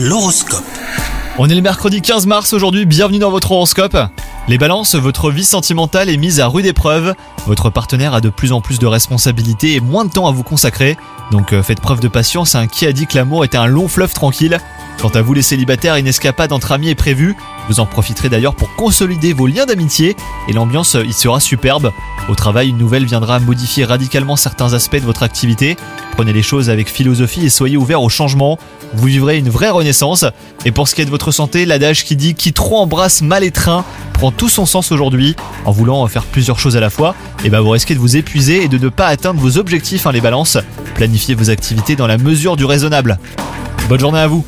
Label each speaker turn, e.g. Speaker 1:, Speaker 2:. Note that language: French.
Speaker 1: L'horoscope.
Speaker 2: On est le mercredi 15 mars aujourd'hui, bienvenue dans votre horoscope. Les balances, votre vie sentimentale est mise à rude épreuve. Votre partenaire a de plus en plus de responsabilités et moins de temps à vous consacrer. Donc euh, faites preuve de patience, hein. qui a dit que l'amour était un long fleuve tranquille? Quant à vous les célibataires, une escapade entre amis est prévue. Vous en profiterez d'ailleurs pour consolider vos liens d'amitié et l'ambiance y sera superbe. Au travail, une nouvelle viendra modifier radicalement certains aspects de votre activité. Prenez les choses avec philosophie et soyez ouverts au changement. Vous vivrez une vraie renaissance. Et pour ce qui est de votre santé, l'adage qui dit qui trop embrasse mal étreint prend tout son sens aujourd'hui. En voulant faire plusieurs choses à la fois, et ben vous risquez de vous épuiser et de ne pas atteindre vos objectifs, hein, les balances. Planifiez vos activités dans la mesure du raisonnable. Bonne journée à vous